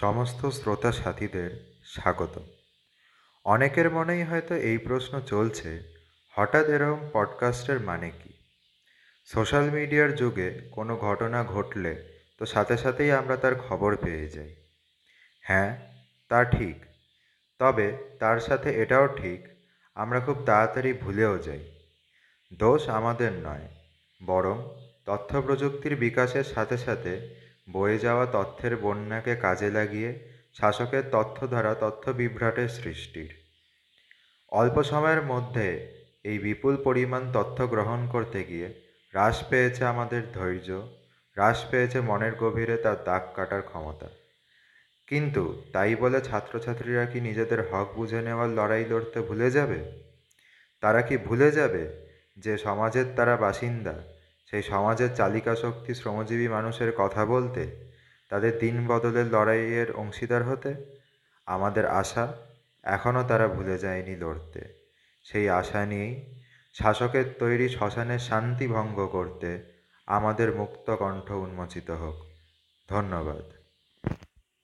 সমস্ত শ্রোতা সাথীদের স্বাগত। অনেকের মনেই হয়তো এই প্রশ্ন চলছে, হঠাৎ এরকম পডকাস্টের মানে কি? সোশ্যাল মিডিয়ার যুগে কোনো ঘটনা ঘটলে তো সাথে সাথেই আমরা তার খবর পেয়ে যাই। হ্যাঁ তা ঠিক। তবে তার সাথে এটাও ঠিক, আমরা খুব তাড়াতাড়ি ভুলেও যাই। দোষ আমাদের নয়, বরং তথ্য প্রযুক্তির বিকাশের সাথে সাথে বয়ে যাওয়া তথ্যের বন্যাকে কাজে লাগিয়ে শাসকের তথ্য দ্বারা তথ্য বিভ্রাটের সৃষ্টির। অল্প সময়ের মধ্যে এই বিপুল পরিমাণ তথ্য গ্রহণ করতে গিয়ে হ্রাস পেয়েছে আমাদের ধৈর্য, হ্রাস পেয়েছে মনের গভীরে তার দাগ কাটার ক্ষমতা। কিন্তু তাই বলে ছাত্রছাত্রীরা কি নিজেদের হক বুঝে নেওয়ার লড়াই লড়তে ভুলে যাবে? তারা কি ভুলে যাবে যে সমাজের তারা বাসিন্দা সেই সমাজের চালিকা শক্তি শ্রমজীবী মানুষের কথা বলতে, তাদের দিন বদলের লড়াইয়ের অংশীদার হতে, আমাদের আশা এখনও তারা ভুলে যায়নি লড়তে। সেই আশা নিয়েই শাসকের তৈরি শ্মশানের শান্তি ভঙ্গ করতে আমাদের মুক্ত কণ্ঠ উন্মোচিত হোক। ধন্যবাদ।